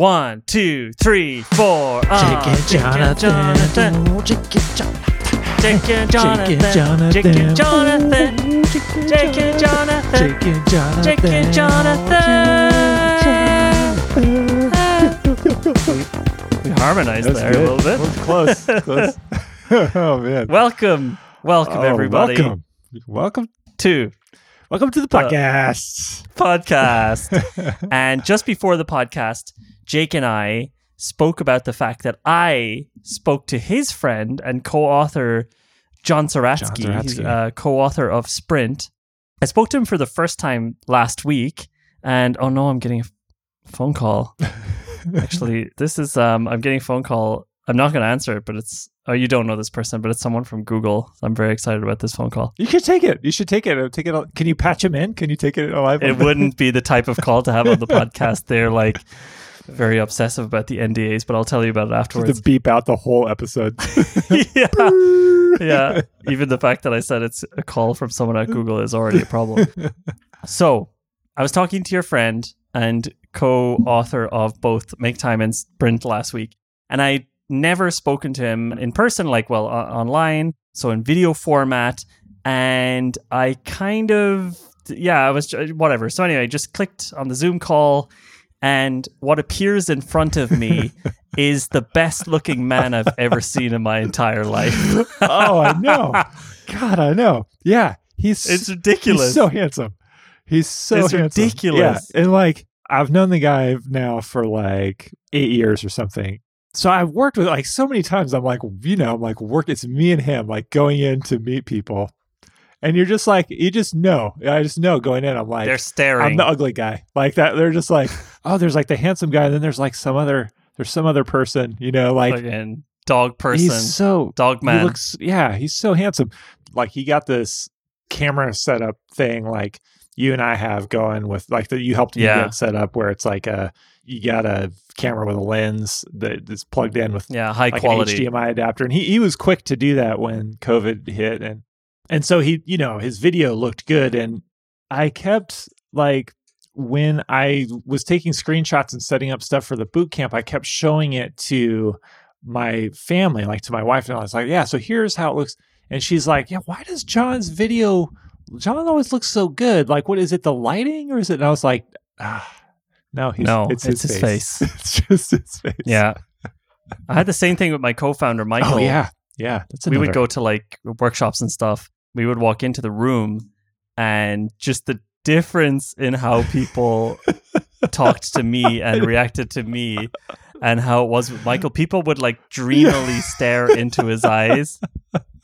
One, two, three, four. Uh, Chicken Jonathan. Ooh, Chicken Jonathan. Chicken Chicken Jonathan. Chicken Jonathan. Ooh, Chicken Chicken Jonathan. Chicken Jonathan. Chicken Jonathan. We harmonized there good. a little bit. Close. close. oh man. Welcome, welcome Oh, everybody Welcome. Welcome. to Welcome to the Uh, podcast. podcast. and just before the podcast, Jake and I spoke about the fact that I spoke to his friend and co-author John Zeratsky, John he's, Zeratsky. uh, co-author of Sprint. I spoke to him for the first time last week, and oh no, I'm getting a phone call. Actually, this is um, I'm getting a phone call. I'm not going to answer it, but it's oh, you don't know this person, but it's someone from Google. I'm very excited about this phone call. you should take it. You should take it. Take it. Can you patch him in? Can you take it alive? it wouldn't be the type of call to have on the podcast. They're like very obsessive about the NDAs, but I'll tell you about it Just afterwards. to beep out the whole episode. yeah. Yeah. Even the fact that I said it's a call from someone at Google is already a problem. So I was talking to your friend and co author of both Make Time and Sprint last week, and I never spoken to him in person, like, well, o- online, so in video format. And I kind of, yeah, I was, whatever. So anyway, I just clicked on the Zoom call, and what appears in front of me is the best looking man I've ever seen in my entire life. oh, I know. God, I know. Yeah, he's It's ridiculous. He's so handsome. He's so It's handsome. ridiculous. Yeah, and like I've known the guy now for like eight years or something. So I've worked with like so many times. I'm like, you know, I'm like work. It's me and him like going in to meet people, and you're just like, you just know. I just know going in. I'm like, They're staring. I'm the ugly guy. Like that. They're just like, oh, there's like the handsome guy, and then there's like some other. There's some other person. You know, like Fucking dog person, he's so dog he man. looks yeah, he's so handsome. Like he got this camera setup thing like you and I have going with like that you helped me Yeah. get set up where it's like a you got a camera with a lens that is plugged in with yeah, high like quality. an HDMI adapter. And he, he was quick to do that when COVID hit and and so he, you know, his video looked good and I kept like when I was taking screenshots and setting up stuff for the boot camp, I kept showing it to my family, like to my wife, and I was like, "Yeah, so here's how it looks." And she's like, "Yeah, why does John's video? John always looks so good. Like, what is it? The lighting, or is it?" And I was like, ah, "No, he's, No, it's, it's his, his face. face. it's just his face." Yeah. I had the same thing with my co-founder Michael. Oh yeah, yeah. That's we would go to like workshops and stuff. We would walk into the room and just the difference in how people talked to me and reacted to me and how it was with Michael. People would like dreamily stare into his eyes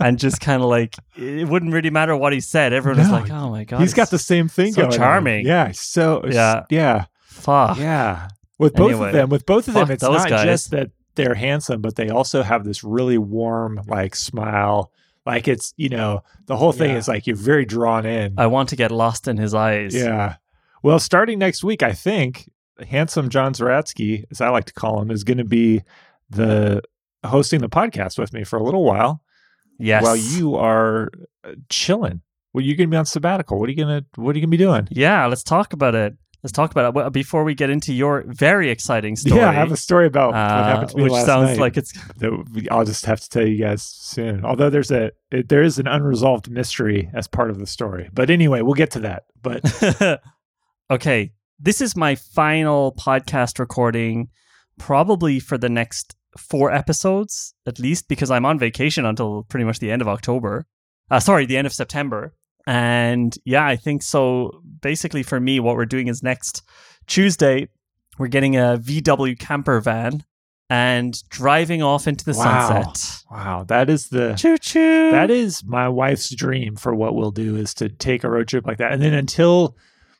and just kind of like it wouldn't really matter what he said. Everyone was like, "Oh my god, He's got the same thing so going. on. charming. Yeah, so Yeah. yeah, fuck." yeah. With both Anyway, of them, with both of them, it's not guys. just that they're handsome, but they also have this really warm like smile. Like it's you know the whole thing Yeah. is like you're very drawn in. I want to get lost in his eyes. yeah. Well, starting next week, I think handsome John Zeratsky, as I like to call him, is going to be the hosting the podcast with me for a little while Yes. while you are uh, chilling. Well, you're going to be on sabbatical. What are you going to What are you going to be doing? Yeah, let's talk about it. Let's talk about it Well, before we get into your very exciting story. Yeah, I have a story about what uh, happened to me which last sounds night. like it's I'll just have to tell you guys soon. Although there's a it, there is an unresolved mystery as part of the story. But anyway, we'll get to that. But okay. This is my final podcast recording, probably for the next four episodes at least, because I'm on vacation until pretty much the end of October. Uh, sorry, the end of September. And yeah, I think so. Basically, for me, what we're doing is next Tuesday, we're getting a VW camper van and driving off into the Wow. sunset. wow, that is the Choo choo. that is my wife's dream for what we'll do is to take a road trip like that. And then until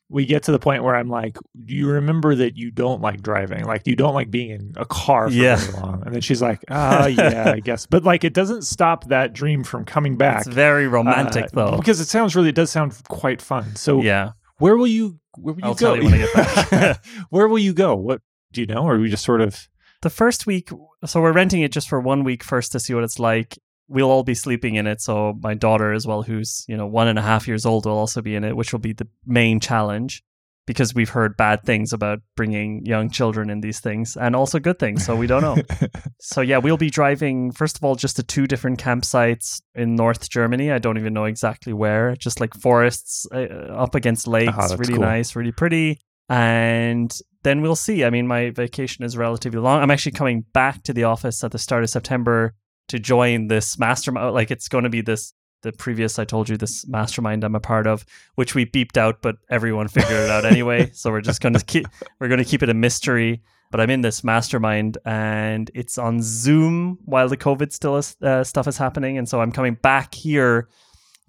we get to the point where I'm like, do you remember that you don't like driving? Like you don't like being in a car for Yeah. very long. And then she's like, ah, yeah, I guess. But like it doesn't stop that dream from coming back. It's very romantic, Uh, though. Because it sounds really, it does sound quite fun. So yeah. where will you, where will you I'll go? tell you when I get back. where will you go? What do you know? Or are we just sort of, the first week so we're renting it just for one week first to see what it's like we'll all be sleeping in it so my daughter as well who's you know one and a half years old will also be in it which will be the main challenge because we've heard bad things about bringing young children in these things and also good things. So we don't know. so yeah, we'll be driving first of all just to two different campsites in North Germany. I don't even know exactly where. Just like forests uh, up against lakes, Oh, that's really cool. nice, really pretty. And then we'll see. I mean, my vacation is relatively long. I'm actually coming back to the office at the start of September to join this mastermind. Like it's going to be this the previous I told you this mastermind I'm a part of, which we beeped out, but everyone figured it out anyway. So we're just going to keep we're going to keep it a mystery. But I'm in this mastermind, and it's on Zoom while the COVID still is, uh, stuff is happening, and so I'm coming back here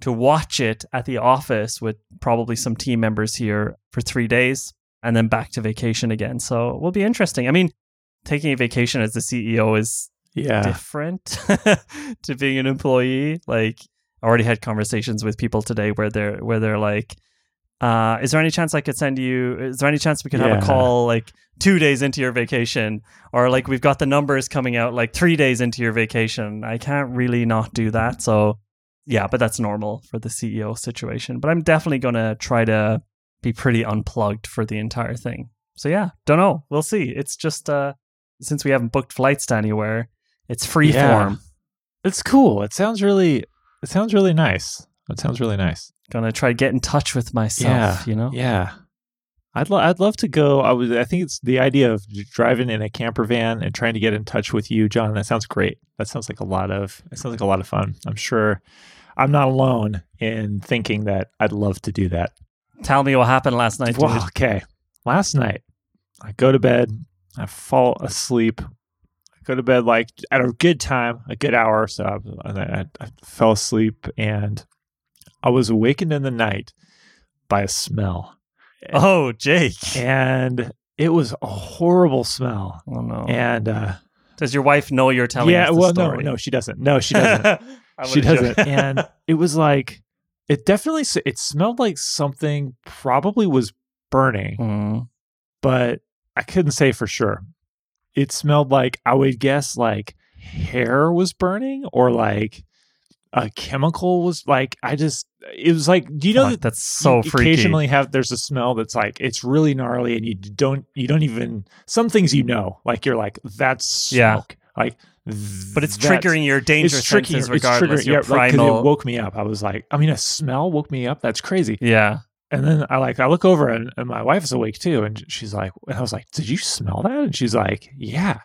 to watch it at the office with probably some team members here for three days, and then back to vacation again. So it will be interesting. I mean, taking a vacation as the CEO is Yeah. different to being an employee. Like I already had conversations with people today where they're where they're like, uh, is there any chance I could send you is there any chance we could have a call like two days into your vacation? Or like we've got the numbers coming out like three days into your vacation. I can't really not do that. So yeah, but that's normal for the CEO situation. But I'm definitely gonna try to be pretty unplugged for the entire thing. So yeah, don't know. We'll see. It's just uh since we haven't booked flights to anywhere, it's free Yeah. form. It's cool. It sounds really it sounds really nice. It sounds really nice. Gonna try to get in touch with myself, Yeah. you know? Yeah. I'd lo- I'd love to go. I was I think it's the idea of driving in a camper van and trying to get in touch with you, John. That sounds great. That sounds like a lot of it sounds like a lot of fun. I'm sure I'm not alone in thinking that I'd love to do that. Tell me what happened last night, dude. Well, okay. Last night, I go to bed, I fall asleep. I go to bed like at a good time, a good hour or so. And I, I fell asleep and I was awakened in the night by a smell. Oh, Jake. And it was a horrible smell. Oh no. And uh, Does your wife know you're telling yeah, us the well, story? no, no, she doesn't. No, she doesn't. She doesn't. and it was like, it definitely, it smelled like something probably was burning. Mm. but I couldn't say for sure. It smelled like I would guess like hair was burning or like a chemical was like I just it was like do you know that that's so you freaky. occasionally have there's a smell that's like it's really gnarly and you don't you don't even some things you know like you're like that's Yeah. like but it's triggering your danger it's tricky senses it's regardless. triggering your yeah, like, primal. it woke me up I was like I mean a smell woke me up that's crazy yeah. And then I like I look over and, and my wife is awake too, and she's like, and I was like, "Did you smell that?" And she's like, "Yeah."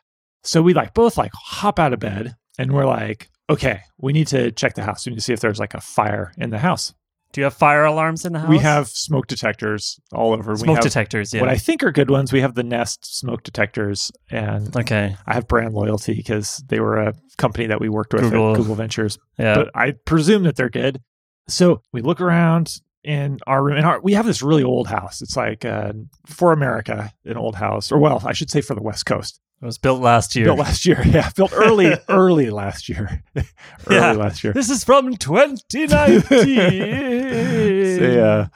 So we like both like hop out of bed, and we're like, "Okay, we need to check the house. We need to see if there's like a fire in the house." Do you have fire alarms in the house? We have smoke detectors all over. we smoke detectors. Yeah. what I think are good ones. We have the Nest smoke detectors, and okay. I have brand loyalty because they were a company that we worked with Google. at Google Ventures Yeah. but I presume that they're good. So we look around in our room, In our, we have this really old house. It's like uh, for America, an old house, or well, I should say for the West Coast. it was built last year. Built last year, yeah, built early, early last year, early Yeah. last year. this is from 2019. So, uh,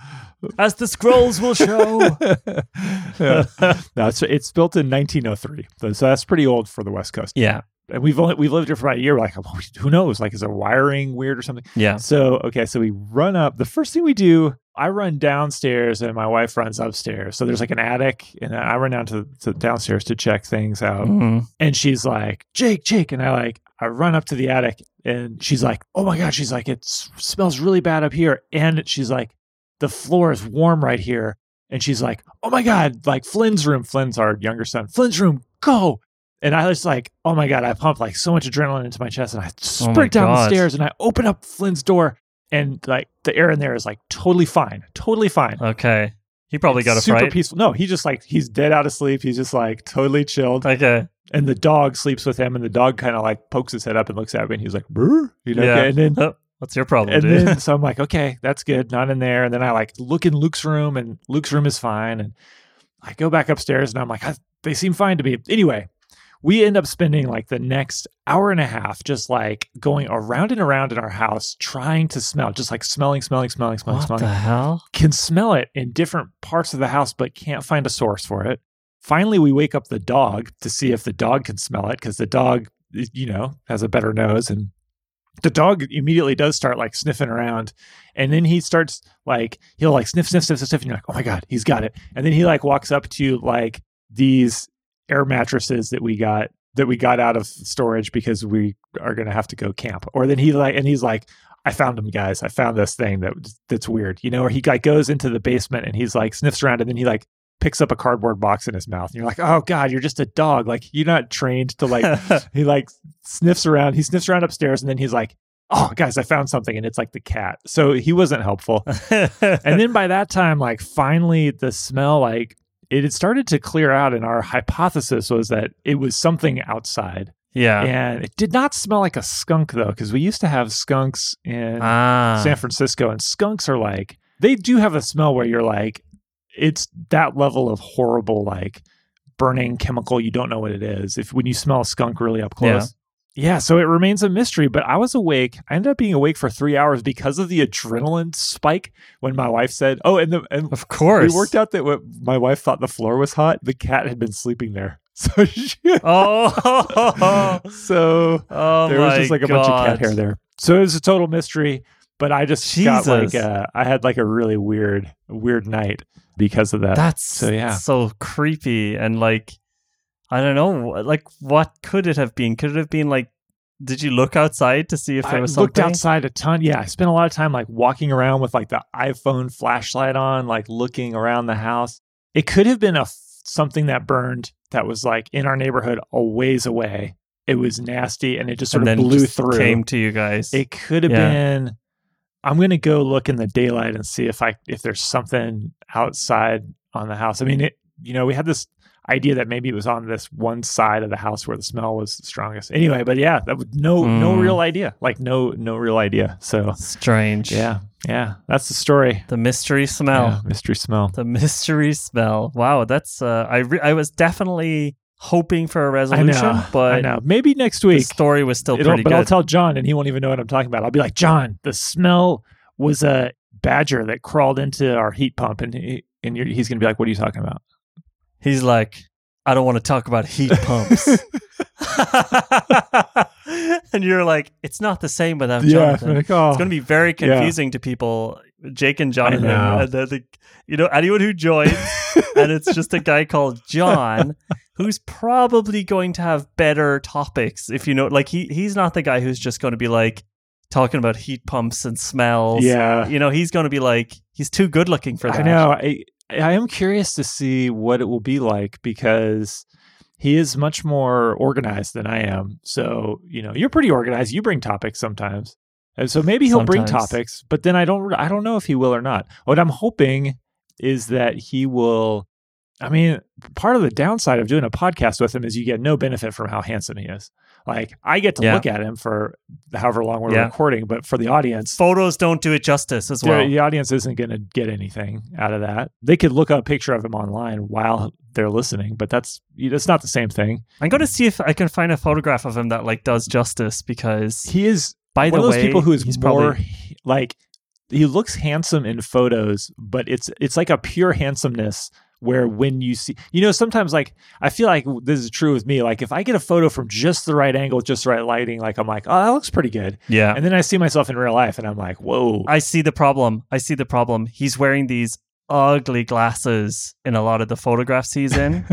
As the scrolls will show. yeah. no, it's it's built in 1903, so, so that's pretty old for the West Coast. yeah. And we've only we've lived here for about a year. We're like, who knows? Like, is there wiring weird or something? Yeah. So, okay, so we run up. The first thing we do, I run downstairs and my wife runs upstairs. So there's like an attic, and I run down to, to downstairs to check things out. Mhm. And she's like, Jake, Jake. And I like, I run up to the attic and she's like, oh my God. She's like, it smells really bad up here. And she's like, the floor is warm right here. And she's like, oh my God, like Flynn's room. Flynn's our younger son. Flynn's room, go. And I was like, oh my God, I pumped like so much adrenaline into my chest and I Oh sprint down the stairs and I open up Flynn's door and like the air in there is like totally fine, totally fine. Okay. He probably got a super fright. peaceful. No, he just like he's dead out of sleep. He's just like totally chilled. Okay. And the dog sleeps with him, and the dog kind of like pokes his head up and looks at me, and he's like, "Brr," you know. Yeah. And then Oh, what's your problem, and dude? then so I'm like, okay, that's good, not in there. And then I like look in Luke's room, and Luke's room is fine. And I go back upstairs, and I'm like, "I- they seem fine to me. Anyway, we end up spending like the next hour and a half just like going around and around in our house trying to smell, just like smelling, smelling, smelling, smelling, what smelling the hell? can smell it in different parts of the house, but can't find a source for it. Finally, we wake up the dog to see if the dog can smell it because the dog, you know, has a better nose. And the dog immediately does start like sniffing around and then he starts like he'll like sniff sniff sniff sniff, sniff and you're like oh my god he's got it and then he like walks up to like these air mattresses that we got that we got out of storage because we are going to have to go camp. Or then he like and he's like i found him guys. I found this thing that that's weird. You know or he like goes into the basement and he's like sniffs around and then he like picks up a cardboard box in his mouth. And you're like oh god you're just a dog. Like you're not trained to like he like sniffs around he sniffs around upstairs and then he's like oh guys i found something. And it's like the cat. So he wasn't helpful. And then by that time like finally the smell like it had started to clear out and our hypothesis was that it was something outside. Yeah. and it did not smell like a skunk though because we used to have skunks in Ah. san francisco and skunks are like they do have a smell where you're like it's that level of horrible like burning chemical. You don't know what it is. If when you smell a skunk really up close yeah. so it remains a mystery but i was awake i ended up being awake for three hours because of the adrenaline spike when my wife said oh and the and Of course. we worked out that what my wife thought the floor was hot the cat had been sleeping there so she, Oh. so oh there was just like a bunch of cat hair there. So it was a total mystery. But I just got like Jesus. uh, I had like a really weird weird night because of that. That's So, yeah. so creepy and like I don't know, like what could it have been? Could it have been like did you look outside to see if there was something? I looked something? outside a ton. Yeah, I spent a lot of time like walking around with like the iPhone flashlight on, like looking around the house. It could have been a f- something that burned that was like in our neighborhood a ways away. It was nasty and it just sort and of blew through. came to you guys. It could have Yeah. been. I'm gonna go look in the daylight and see if I if there's something outside on the house. I mean, it. You know, we had this idea that maybe it was on this one side of the house where the smell was the strongest. Anyway, but yeah, that was no no Mm. real idea. Like no no real idea. So Strange. yeah, yeah, that's the story. The mystery smell. Yeah, mystery smell. The mystery smell. Wow, that's uh I re- I was definitely hoping for a resolution, know, but I know. Maybe next week. the story was still pretty but good. I'll tell John, and he won't even know what I'm talking about. I'll be like, John, the smell was a badger that crawled into our heat pump, and he, and you're, he's gonna be like, "What are you talking about?" He's like, I don't want to talk about heat pumps. and you're like, it's not the same without Jonathan. like, oh, It's going to be very Yeah. confusing to people, Jake and Jonathan. And the, you know, anyone who joins, and it's just a guy called John who's probably going to have better topics. If you know, like he he's not the guy who's just going to be like talking about heat pumps and smells. yeah. You know, he's going to be like he's too good looking for that. I know. I I am curious to see what it will be like because he is much more organized than I am. So you know, you're pretty organized. You bring topics sometimes, and so maybe he'll bring topics. But then I don't. I don't know if he will or not. What I'm hoping is that he will. I mean, part of the downside of doing a podcast with him is you get no benefit from how handsome he is. Like I get to Yeah. look at him for however long we're Yeah. recording, but for the audience, Photos don't do it justice as well. the audience isn't going to get anything out of that. They could look up a picture of him online while they're listening, but that's that's not the same thing. I'm going to see if I can find a photograph of him that like does justice because He is by one the of those way, people who is he's more probably like he looks handsome in photos, but it's it's like a pure handsomeness where hmm. when you see you know sometimes like I feel like this is true with me like if I get a photo from just the right angle, just the right lighting, like I'm like, "Oh, that looks pretty good." yeah. And then I see myself in real life and I'm like, "Whoa." I see the problem. I see the problem. He's wearing these ugly glasses in a lot of the photographs he's in.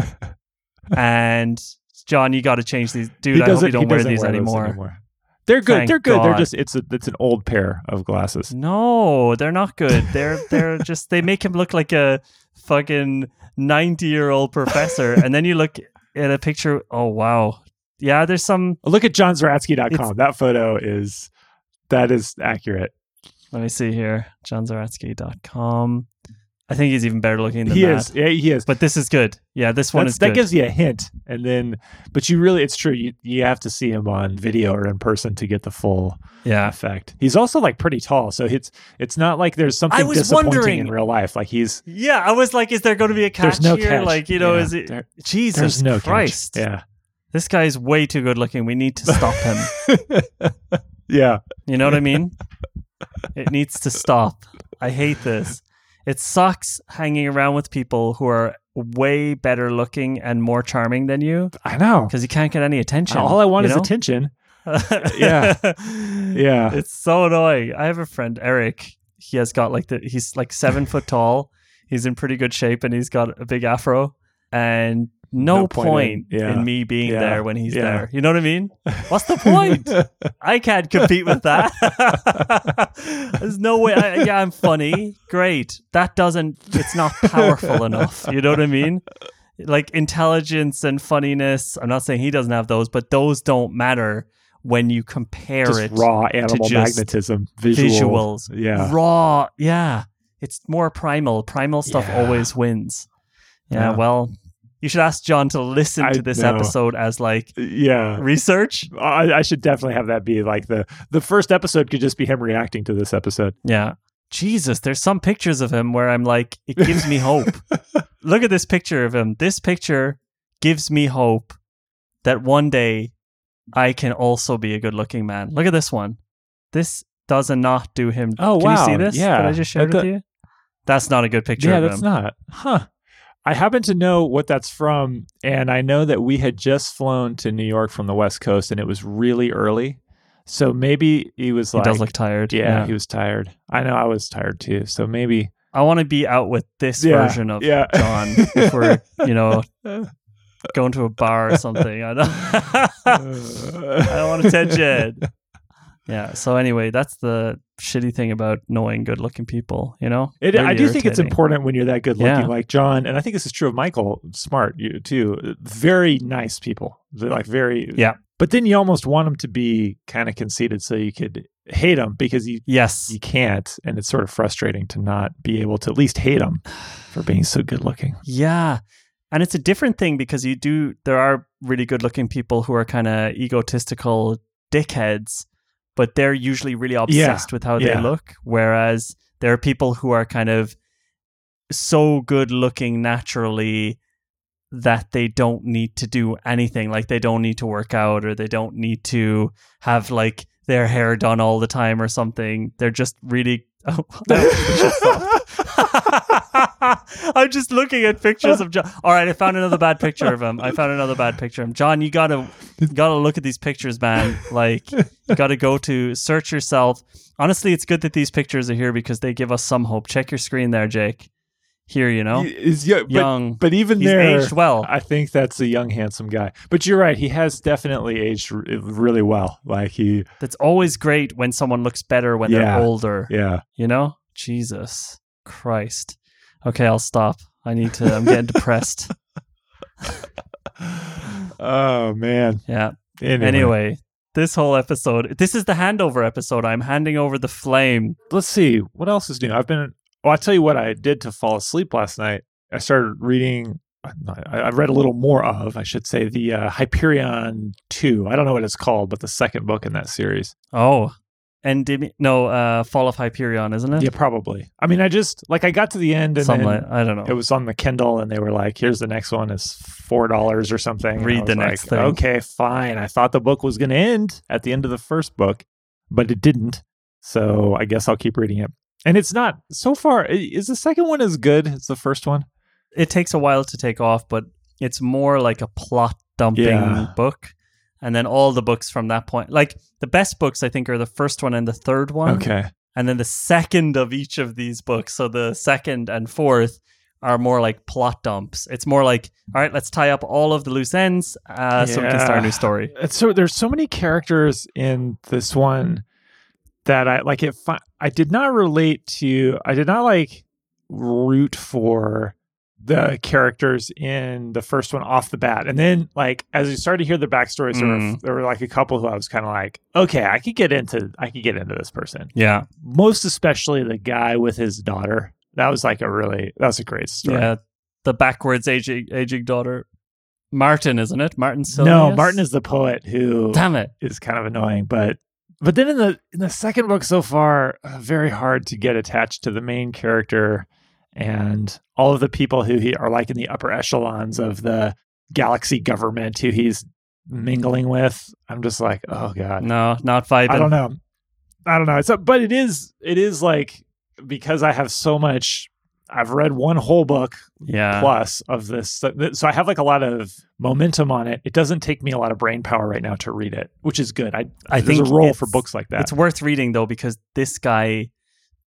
and John, you got to change these. Dude, I hope you don't wear these those anymore. They're good. Thank They're good. They're just it's a it's an old pair of glasses. No, they're not good. They're they're just they make him look like a fucking 90-year-old professor. and then you look at a picture, oh wow. Yeah, there's some Look at johnzeratsky.com. That photo is that is accurate. let me see here. johnzeratsky.com. I think he's even better looking than He that. is. Yeah, he is. But this is good. Yeah, this one That's- is that good. gives you a hint, and then, but you really, it's true. You you have to see him on video or in person to get the full yeah. effect. He's also like pretty tall, so it's it's not like there's something I was disappointing wondering- in real life. Like he's Yeah, I was like, is there going to be a catch there's no here? catch. Like, you know, Yeah, is it there- Jesus there's no Christ? catch. Yeah, This guy's way too good looking. We need to stop him. yeah. You know what I mean? it needs to stop. I hate this. It sucks hanging around with people who are way better looking and more charming than you I know. because you can't get any attention. All I want is know? attention. Yeah. Yeah. It's so annoying. I have a friend, Eric. He has got like the he's like seven foot tall. He's in pretty good shape and he's got a big afro. And no, No point point, in- yeah. in me being Yeah. there when he's Yeah. there. You know what I mean? What's the point? I can't compete with that. There's no way. I, yeah, I'm funny. Great. That doesn't, it's not powerful enough. You know what I mean? Like intelligence and funniness. I'm not saying he doesn't have those, but those don't matter when you compare Just it. raw animal magnetism, visual. visuals. Yeah. Raw. Yeah. It's more primal. Primal stuff always wins. Yeah, Yeah. Well, you should ask John to listen I to this episode as like uh, Yeah. research. I, I should definitely have that be like the the first episode could just be him reacting to this episode. Yeah. Jesus, there's some pictures of him where I'm like, it gives me hope. Look at this picture of him. This picture gives me hope that one day I can also be a good looking man. Look at this one. This does not do him. Oh, can you see this? Yeah. That I just That- it to you? That's not a good picture yeah, of that's him. not. Huh. I happen to know what that's from, and I know that we had just flown to New York from the West Coast, and it was really early. So maybe he was he like, does look tired. yeah, he was tired. I know I was tired too. So maybe I want to be out with this Yeah, version of yeah. John if we're, you know, going to a bar or something. I don't, I don't want attention. Yeah. So anyway, that's the shitty thing about knowing good-looking people. You know, It, I do think it's important when you're that good looking, Yeah. like John, and I think this is true of Michael Smart, you too. Very nice people, They're like very Yeah. But then you almost want them to be kind of conceited, so you could hate them because you Yes. you can't, and it's sort of frustrating to not be able to at least hate them for being so good looking. Yeah. And it's a different thing because you do, there are really good looking people who are kind of egotistical dickheads, but they're usually really obsessed with how yeah. they look. Whereas there are people who are kind of so good looking naturally that they don't need to do anything. Like they don't need to work out or they don't need to have like their hair done all the time or something. They're just really. Oh, I should stop. I'm just looking at pictures of John. All right, I found another bad picture of him. I found another bad picture of him. John, you gotta gotta look at these pictures, man. Like you gotta go to search yourself. Honestly, it's good that these pictures are here because they give us some hope. Check your screen there, Jake. Here, you know, Is young, but, young. but even He's there, aged well. I think that's a young, handsome guy. But you're right; he has definitely aged really well. Like he, That's always great when someone looks better when Yeah. they're older. yeah. You know, Jesus Christ. Okay, I'll stop. I need to. I'm getting depressed. Oh man. Yeah. Anyway, Anyway, this whole episode, this is the handover episode. I'm handing over the flame. let's see what else is new. I've been. Well, I'll tell you what I did to fall asleep last night. I started reading. I, I read a little more of, I should say, the uh, Hyperion Two. I don't know what it's called, but the second book in that series. Oh, and no, uh, Fall of Hyperion, isn't it? Yeah, probably. I mean, I just like I got to the end and like I don't know. it was on the Kindle, and they were like, "Here's the next one. is four dollars or something." Read the like, next thing. Okay, fine. I thought the book was going to end at the end of the first book, but it didn't. So I guess I'll keep reading it. And it's not so far. Is the second one as good as the first one? it takes a while to take off, but it's more like a plot dumping Yeah. book. And then all the books from that point, like the best books, I think, are the first one and the third one. Okay. And then the second of each of these books, so the second and fourth, are more like plot dumps. It's more like, all right, let's tie up all of the loose ends uh, so we can start a new story. It's so there's so many characters in this one that I like. It. Fi- I did not relate to. I did not like root for the characters in the first one off the bat, and then like as you started to hear the backstories, there, were, Mm. there were like a couple who I was kind of like, okay, I could get into. I could get into this person. Yeah. Most especially the guy with his daughter. That was like a really. That was a great story. Yeah. The backwards aging, aging daughter. Martin, isn't it? Martin Silenus? No, Martin is the poet who Damn it. is kind of annoying but but then in the in the second book so far uh, very hard to get attached to the main character and all of the people who he are like in the upper echelons of the galaxy government who he's mingling with i'm just like oh god No, not vibing. i don't know i don't know it's a, but it is it is like because i have so much I've read one whole book Yeah. plus of this. So, so I have like a lot of momentum on it. It doesn't take me a lot of brain power right now to read it, which is good. I, I there's think a role for books like that. It's worth reading though because this guy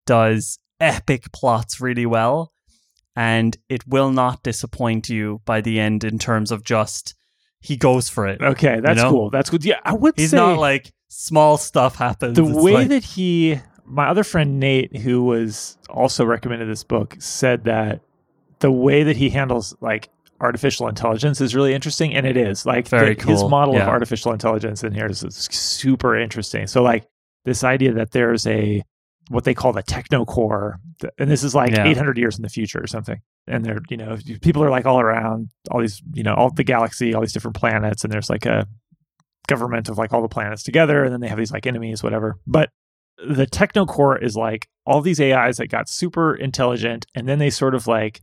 does epic plots really well and it will not disappoint you by the end in terms of just he goes for it. okay, that's know? cool. That's good. Yeah, I would He's say not like small stuff happens. the It's way like- that he my other friend Nate who was also recommended this book said that the way that he handles like artificial intelligence is really interesting and it is like Very the- his cool, model of artificial intelligence in here is, is super interesting so like this idea that there's a what they call the techno core and this is like Yeah. 800 years in the future or something and they're you know people are like all around all these you know all the galaxy all these different planets and there's like a government of like all the planets together and then they have these like enemies whatever but the techno core is like all these ais that got super intelligent and then they sort of like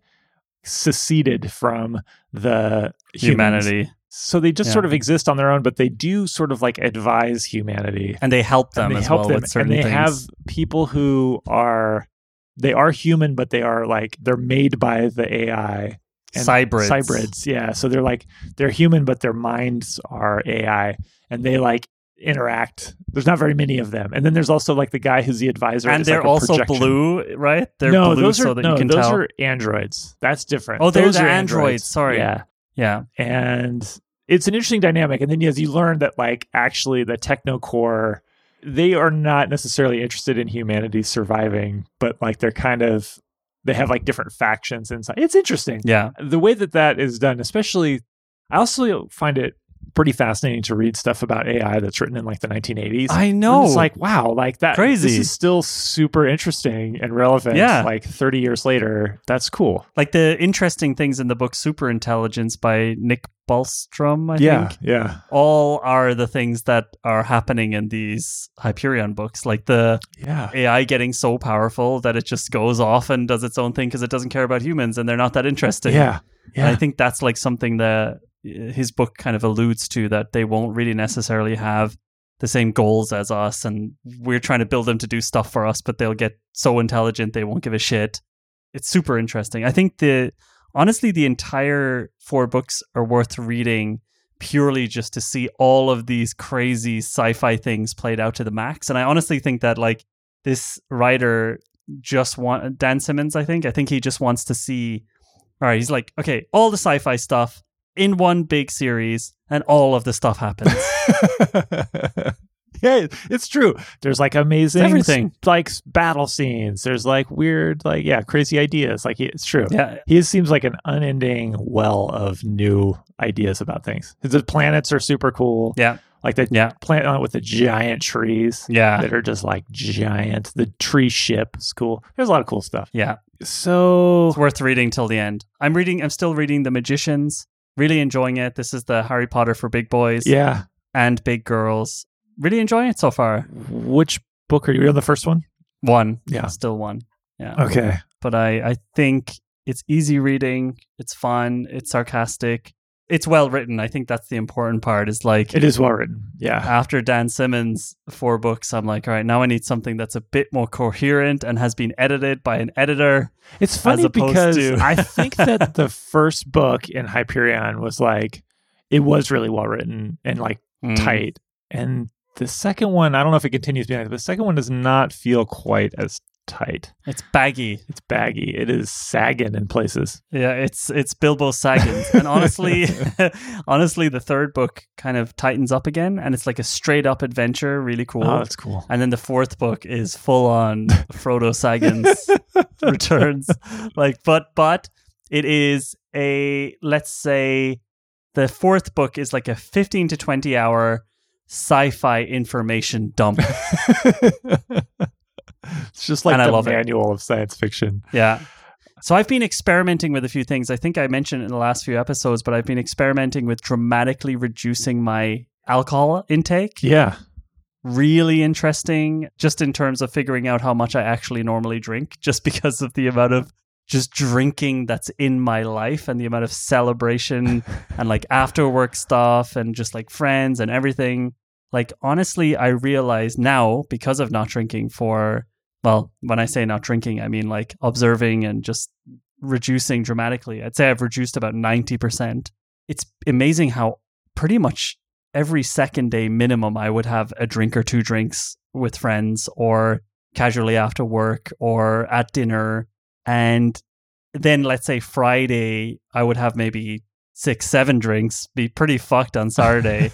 seceded from the humans. humanity so they just Yeah. sort of exist on their own but they do sort of like advise humanity and they help them and they as help well them with certain and they things. have people who are they are human but they are like they're made by the ai and Cybrids. Cybrids, yeah. So they're like they're human, but their minds are AI, and they like interact. There's not very many of them, and then there's also like the guy who's the advisor, and they're like, also projection. blue, right? They're no, blue those are so that no, you can those tell. are androids. That's different. Oh, they're those the are androids, sorry. yeah, yeah. and it's an interesting dynamic. And then as you learn that like actually the techno core, they are not necessarily interested in humanity surviving, but like they're kind of they have like different factions inside. It's interesting Yeah. the way that that is done, especially, I also find it pretty fascinating to read stuff about AI that's written in like the 1980s. I know. It's like, wow, like that. Crazy. This is still super interesting and relevant. Yeah. Like 30 years later. That's cool. like the interesting things in the book Super Intelligence by Nick Bostrom, I yeah. think. Yeah. All are the things that are happening in these Hyperion books. Like the Yeah. AI getting so powerful that it just goes off and does its own thing because it doesn't care about humans and they're not that interesting. Yeah. And I think that's like something that Uh, his book kind of alludes to that they won't really necessarily have the same goals as us and we're trying to build them to do stuff for us but they'll get so intelligent they won't give a shit. It's super interesting. I think the honestly the entire four books are worth reading purely just to see all of these crazy sci-fi things played out to the max and I honestly think that like this writer just want Dan Simmons I think I think he just wants to see all right, he's like, okay, all the sci-fi stuff in one big series, and all of the stuff happens. yeah, it's true. There's like amazing It's everything. like battle scenes. There's like weird, like yeah, crazy ideas. Like it's true. yeah, He seems like an unending well of new ideas about things. The planets are super cool. yeah, Like the yeah, planet with the giant trees yeah, that are just like giant. The tree ship is cool. There's a lot of cool stuff. yeah. So It's worth reading till the end. I'm reading. I'm still reading The Magicians. Really enjoying it. This is the Harry Potter for big boys yeah, and big girls. Really enjoying it so far. which book are you on the first one? One, Yeah. still one. Yeah, Okay. but I I think it's easy reading. It's fun. It's sarcastic. It's well written. I think that's the important part. Is like It is well written. Yeah. after Dan Simmons' four books, I'm like, all right, now I need something that's a bit more coherent and has been edited by an editor. It's funny because to- I think that the first book in Hyperion was like it was really well written and like Mm. tight. And the second one, I don't know if it continues being like, but the second one does not feel quite as tight. It's baggy. It's baggy. It is sagging in places. Yeah, it's it's Bilbo sagging. And honestly, honestly, the third book kind of tightens up again, and it's like a straight up adventure, really cool. Oh, that's cool. and then the fourth book is full on Frodo Saggins returns. Like, but but it is a let's say the fourth book is like a fifteen to twenty hour sci-fi information dump. It's just like And the love it. manual of science fiction. Yeah. So I've been experimenting with a few things. I think I mentioned in the last few episodes, but I've been experimenting with dramatically reducing my alcohol intake. Yeah. Really interesting, just in terms of figuring out how much I actually normally drink, just because of the amount of just drinking that's in my life and the amount of celebration and like after work stuff and just like friends and everything. Like, honestly, I realize now because of not drinking for well, when I say not drinking, I mean like observing and just reducing dramatically. I'd say I've reduced about 90%. It's amazing how pretty much every second day minimum I would have a drink or two drinks with friends or casually after work or at dinner. And then let's say Friday, I would have maybe six, seven drinks, be pretty fucked on Saturday,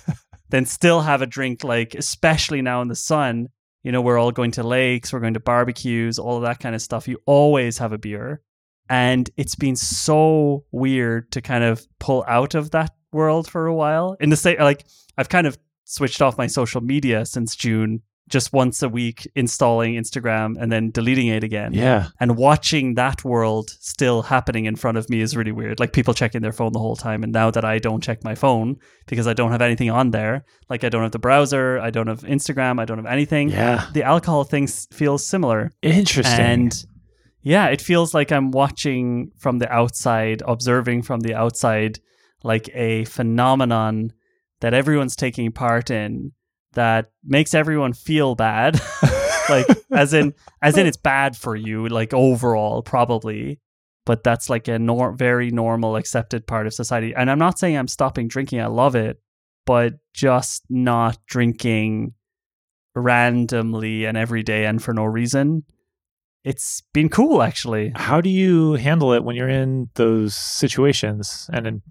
then still have a drink, like, especially now in the sun. You know, we're all going to lakes, we're going to barbecues, all of that kind of stuff. You always have a beer. And it's been so weird to kind of pull out of that world for a while. In the same, like, I've kind of switched off my social media since June, just once a week installing Instagram and then deleting it again. Yeah. And watching that world still happening in front of me is really weird. Like people checking their phone the whole time. And now that I don't check my phone because I don't have anything on there, like I don't have the browser, I don't have Instagram, I don't have anything. Yeah. The alcohol thing feels similar. Interesting. And yeah, it feels like I'm watching from the outside, observing from the outside, like a phenomenon that everyone's taking part in that makes everyone feel bad. like as in as in it's bad for you, like overall, probably. But that's like a nor- very normal, accepted part of society. And I'm not saying I'm stopping drinking. I love it, but just not drinking randomly and every day and for no reason. It's been cool, actually. How do you handle it when you're in those situations and then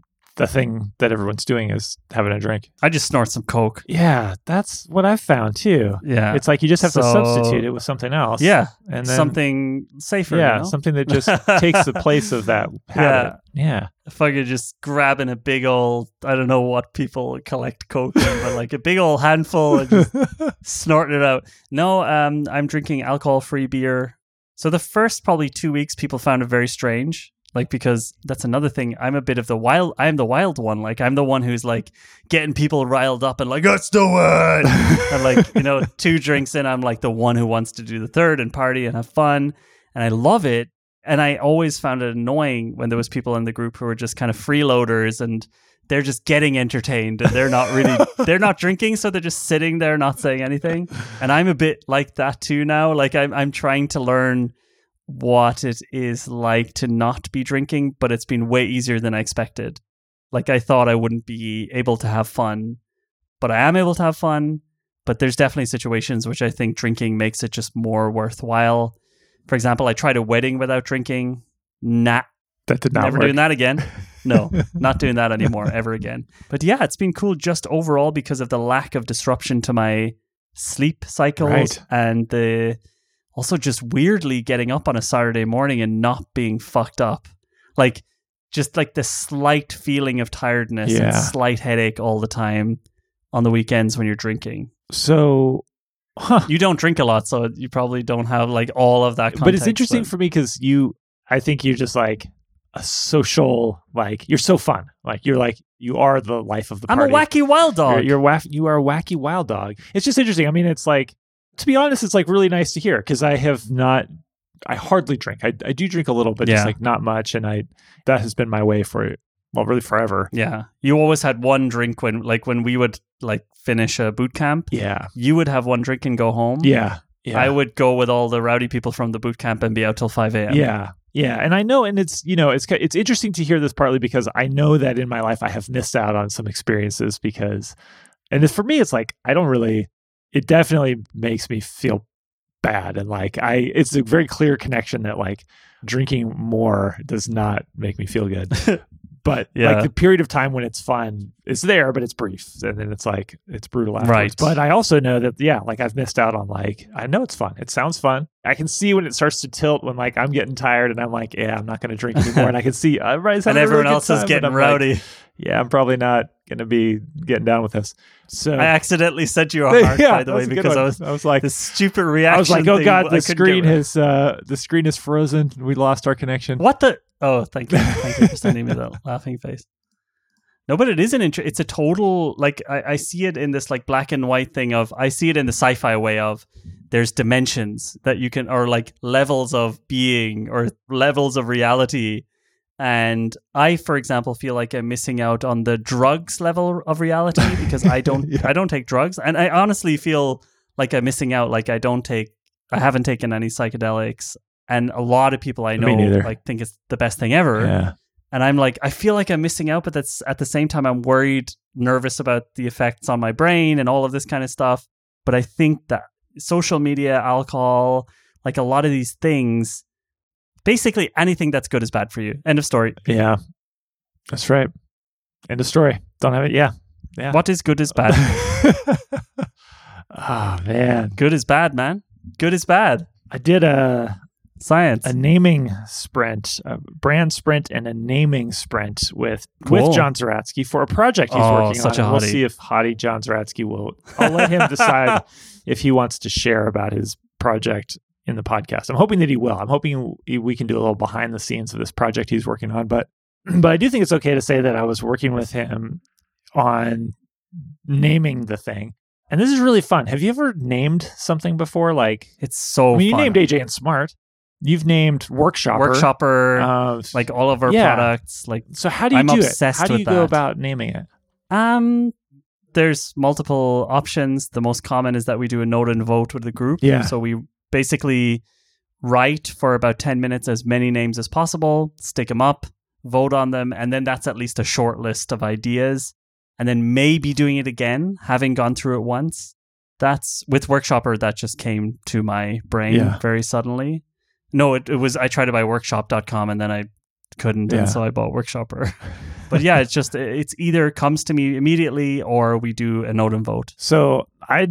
the thing that everyone's doing is having a drink? I just snort some coke. Yeah, that's what I've found too. Yeah, It's like you just have to substitute it with something else. yeah, And then something safer. yeah, you know? something that just takes the place of that habit. Yeah. fucking just grabbing a big old I don't know what people collect coke in, but like a big old handful and just snorting it out. No, um, I'm drinking alcohol free beer. So the first probably two weeks, people found it very strange. Like because that's another thing. I'm a bit of the wild. I'm the wild one. Like I'm the one who's like getting people riled up and like let's do it. and like you know, two drinks in, I'm like the one who wants to do the third and party and have fun. And I love it. And I always found it annoying when there was people in the group who were just kind of freeloaders and they're just getting entertained and they're not really they're not drinking so they're just sitting there not saying anything and i'm a bit like that too now like i'm i'm trying to learn what it is like to not be drinking but it's been way easier than i expected like i thought i wouldn't be able to have fun but i am able to have fun but there's definitely situations which i think drinking makes it just more worthwhile for example i tried a wedding without drinking nah That did not never work. doing that again. No, not doing that anymore ever again. But yeah, it's been cool just overall because of the lack of disruption to my sleep cycles Right. and the also just weirdly getting up on a Saturday morning and not being fucked up. Like just like the slight feeling of tiredness and slight headache all the time on the weekends when you're drinking. So, huh. You don't drink a lot, so you probably don't have like all of that context. but it's interesting for me because you, I think you're just like a social, like you're so fun. Like you're like you are the life of the Party. I'm a wacky wild You're, dog. you're waff- you are a wacky wild dog. It's just interesting. I mean, it's like to be honest, it's like really nice to hear because I have not. I hardly drink. I, I do drink a little, but Yeah. just like not much, and I that has been my way for well, really forever. Yeah. You always had one drink when like when we would like finish a boot camp, Yeah, you would have one drink and go home. yeah, yeah. I would go with all the rowdy people from the boot camp and be out till 5 a.m. Yeah. Yeah, and I know, and it's you know, it's it's interesting to hear this partly because I know that in my life I have missed out on some experiences because, and for me, it's like I don't really. It definitely makes me feel bad, and like I, it's a very clear connection that like drinking more does not make me feel good. but Yeah. like the period of time when it's fun is there, but it's brief, and then it's like it's brutal afterwards. Right. But I also know that yeah, like I've missed out on like I know it's fun. It sounds fun. I can see when it starts to tilt when like I'm getting tired and I'm like, yeah, I'm not going to drink anymore, and I can see uh, everybody's And having a really everyone good else is getting and I'm like, rowdy. yeah, I'm probably not going to be getting down with this. So I accidentally sent you a heart, yeah, by the way, was a good because I was I was like. this stupid reaction. I was like, oh thing, god, the screen has uh, the screen is frozen. We lost our connection. What the? Oh, thank you, thank you for sending me that laughing face. No, but it is an intro. It's a total like I, I see it in this like black and white thing of I see it in the sci-fi way of there's dimensions that you can or like levels of being or levels of reality. And I, for example, feel like I'm missing out on the drugs level of reality because I don't Yeah. I don't take drugs, and I honestly feel like I'm missing out. Like I don't take I haven't taken any psychedelics, and a lot of people I know like think it's the best thing ever. Yeah. And I'm like, I feel like I'm missing out, but that's at the same time I'm worried, nervous about the effects on my brain and all of this kind of stuff. But I think that social media, alcohol, like a lot of these things, basically anything that's good is bad for you. End of story. Yeah. That's right. End of story. Don't have it. Yeah. Yeah. What is good is bad. oh man. good is bad, man. Good is bad. I did a Science. a naming sprint, a brand sprint, and a naming sprint with Cool. with John Zeratsky for a project he's Oh, working on. We'll see if hottie John Zeratsky will. I'll let him decide if he wants to share about his project in the podcast. I'm hoping that he will. I'm hoping we can do a little behind the scenes of this project he's working on. But but I do think it's okay to say that I was working with him on naming the thing. And this is really fun. Have you ever named something before? Like, it's so I mean, you fun. named AJ and Smart. You've named Workshopper. Workshopper, Uh, like all of our yeah. products. Like, so how do you I'm do it? How do you go that. about naming it? um, there's multiple options. The most common is that we do a note and vote with the group. Yeah. So we basically write for about 10 minutes as many names as possible, stick them up, vote on them, and then that's at least a short list of ideas. And then maybe doing it again, having gone through it once. That's with Workshopper, that just came to my brain Yeah. very suddenly. No, it, it was, I tried to buy workshop.com and then I couldn't. Yeah. And so I bought Workshopper. but yeah, it's just, it's either comes to me immediately or we do a note and vote. So I,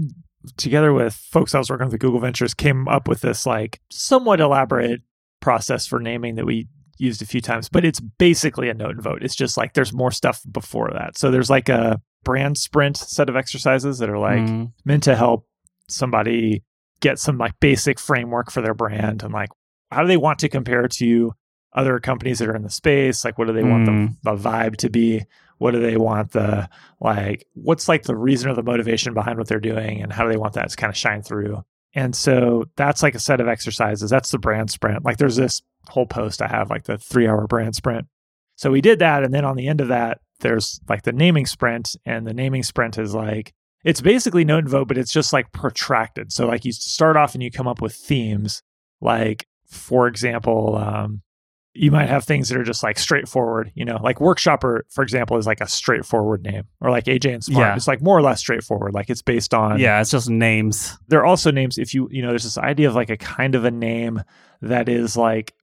together with folks I was working with at Google Ventures, came up with this like somewhat elaborate process for naming that we used a few times, but it's basically a note and vote. It's just like there's more stuff before that. So there's like a brand sprint set of exercises that are like Mm. meant to help somebody get some like basic framework for their brand and like how do they want to compare to other companies that are in the space like what do they want the, Mm. the vibe to be what do they want the like what's like the reason or the motivation behind what they're doing and how do they want that to kind of shine through and so that's like a set of exercises that's the brand sprint like there's this whole post i have like the three hour brand sprint so we did that and then on the end of that there's like the naming sprint and the naming sprint is like it's basically note and vote, but it's just like protracted. So like you start off and you come up with themes. Like for example, um, you might have things that are just like straightforward. You know, like Workshopper, for example, is like a straightforward name, or like AJ and Smart. Yeah. It's like more or less straightforward. Like it's based on Yeah, it's just names. there are also names if you you know there's this idea of like a kind of a name that is like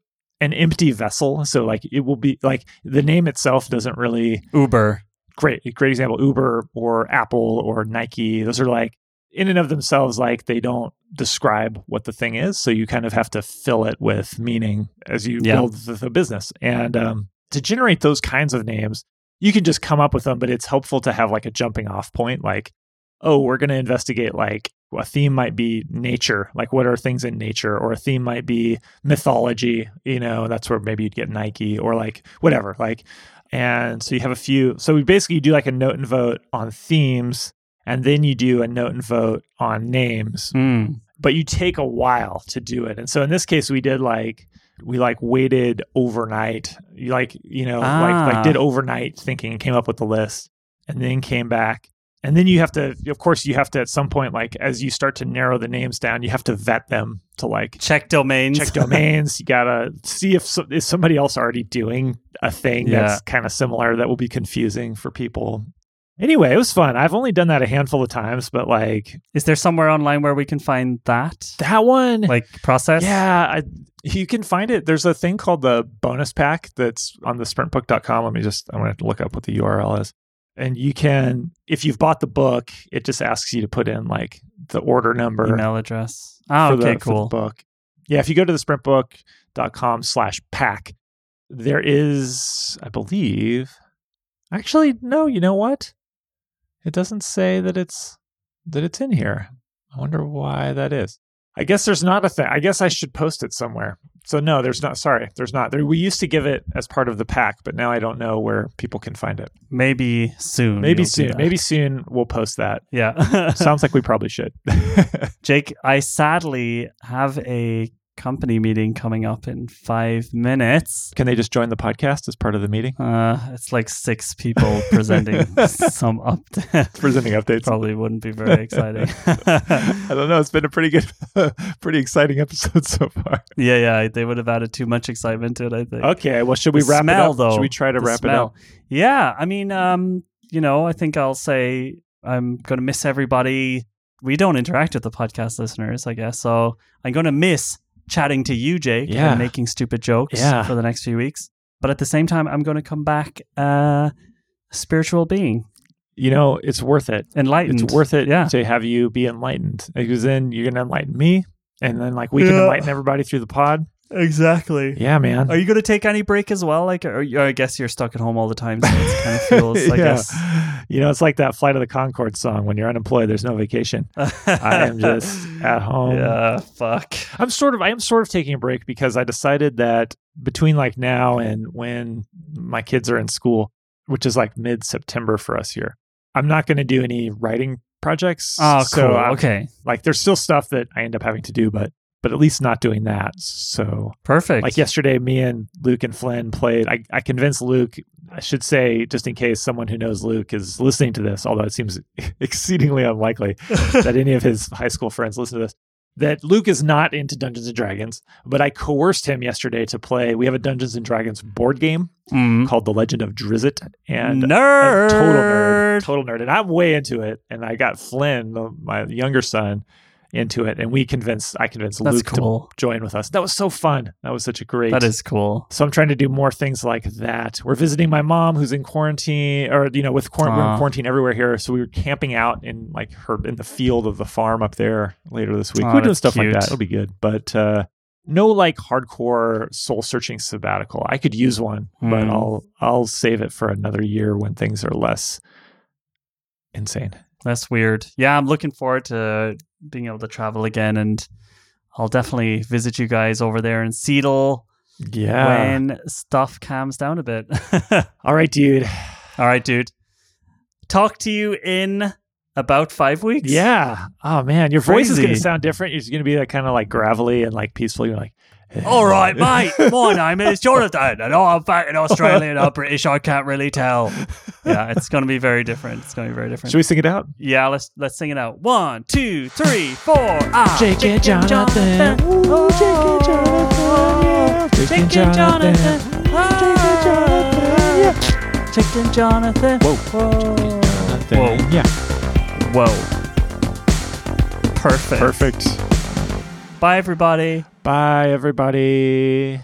an empty vessel so like it will be like the name itself doesn't really Uber. great great example uber or apple or nike those are like in and of themselves like they don't describe what the thing is. So you kind of have to fill it with meaning as you Yeah. build the, the business. And um, to generate those kinds of names you can just come up with them but it's helpful to have like a jumping off point like oh we're going to investigate like a theme might be nature. Like what are things in nature? Or a theme might be mythology you know that's where maybe you'd get nike or like whatever like and so you have a few so we basically do like a note and vote on themes and then you do a note and vote on names Mm. but you take a while to do it and so in this case we did like we like waited overnight you like you know like Ah. like did overnight thinking and came up with the list and then came back and then you have to of course you have to at some point like as you start to narrow the names down you have to vet them to like Check domains. check domains you gotta see if so, is somebody else already doing a thing Yeah. that's kind of similar that will be confusing for people anyway it was fun i've only done that a handful of times but like Is there somewhere online where we can find that? that one Like process? yeah I, you can find it there's a thing called the bonus pack that's on the sprintbook.com let me just i'm going to have to look up what the url is and you can if you've bought the book it just asks you to put in like the order number Email address. Oh, okay, the cool. book. Yeah, if you go to the sprintbook.com slash pack, there is, I believe, actually, no, you know what? It doesn't say that it's that it's in here. I wonder why that is. I guess there's not a thing. I guess I should post it somewhere. So no, there's not. Sorry, there's not. There, we used to give it as part of the pack, but now I don't know where people can find it. Maybe soon. Maybe soon. Maybe soon we'll post that. Yeah. Sounds like we probably should. Jake, I sadly have a company meeting coming up in five minutes. Can they just join the podcast as part of the meeting? Uh, it's like six people presenting some update. Presenting updates. Probably wouldn't be very exciting. I don't know. It's been a pretty good, pretty exciting episode so far. yeah, yeah, they would have added too much excitement to it. I think. Okay. Well, should we The wrap smell, it up? Though, should we try to wrap smell. it up? Yeah, I mean, um, you know, I think I'll say I'm going to miss everybody. We don't interact with the podcast listeners, I guess. So I'm going to miss chatting to you, Jake, Yeah. and making stupid jokes Yeah. for the next few weeks. But at the same time, I'm going to come back uh, a spiritual being, You know, it's worth it. enlightened. It's worth it Yeah. to have you be enlightened because then you're going to enlighten me. And then, like, we can enlighten everybody through the pod. Exactly. Yeah, man. Are you going to take any break as well? Like, or, I guess you're stuck at home all the time, so it kind of feels, I Yeah. guess. You know, it's like that Flight of the Concord song when you're unemployed, there's no vacation. I am just at home. Yeah, fuck. I'm sort of I am sort of taking a break because I decided that between like now and when my kids are in school, which is like mid September for us here, I'm not going to do any writing projects. Oh, So cool. I'm- okay. Like there's still stuff that I end up having to do, but but at least not doing that. So Perfect. like yesterday, me and Luke and Flynn played. I, I convinced Luke. I should say, just in case someone who knows Luke is listening to this, although it seems exceedingly unlikely that any of his high school friends listen to this, that Luke is not into Dungeons and Dragons. But I coerced him yesterday to play. We have a Dungeons and Dragons board game Mm. called The Legend of Drizzt, and nerd. total nerd, total nerd, and I'm way into it. And I got Flynn, my younger son, into it, and we convinced. I convinced That's Luke cool. to join with us. That was so fun. That was such a great. That is cool. So I'm trying to do more things like that. We're visiting my mom who's in quarantine, or you know, with quar- we're in quarantine everywhere here. So we were camping out in like her in the field of the farm up there later this week. Aw, we're doing stuff like cute. that. It'll be good, but uh, no like hardcore soul searching sabbatical. I could use one, but Hmm. I'll I'll save it for another year when things are less insane. That's weird. Yeah, I'm looking forward to being able to travel again, and I'll definitely visit you guys over there in Seattle Yeah. when stuff calms down a bit. All right, dude. All right, dude. Talk to you in about five weeks. Yeah. Oh man, your voice is going to sound different. It's going to be like kind of like gravelly and like peaceful. You're like, All right, mate. My name is Jonathan, and I'm back in Australia or British. I can't really tell. Yeah, it's going to be very different. It's going to be very different. Should we sing it out? Yeah, let's let's sing it out. One, two, three, four. Ah, Jake and Jonathan. Oh, Jake and Jonathan. Jake and Jonathan. Ah, Jake and Jonathan. Whoa. Whoa. Whoa. Yeah. Whoa. Perfect. Perfect. Bye, everybody. Bye, everybody.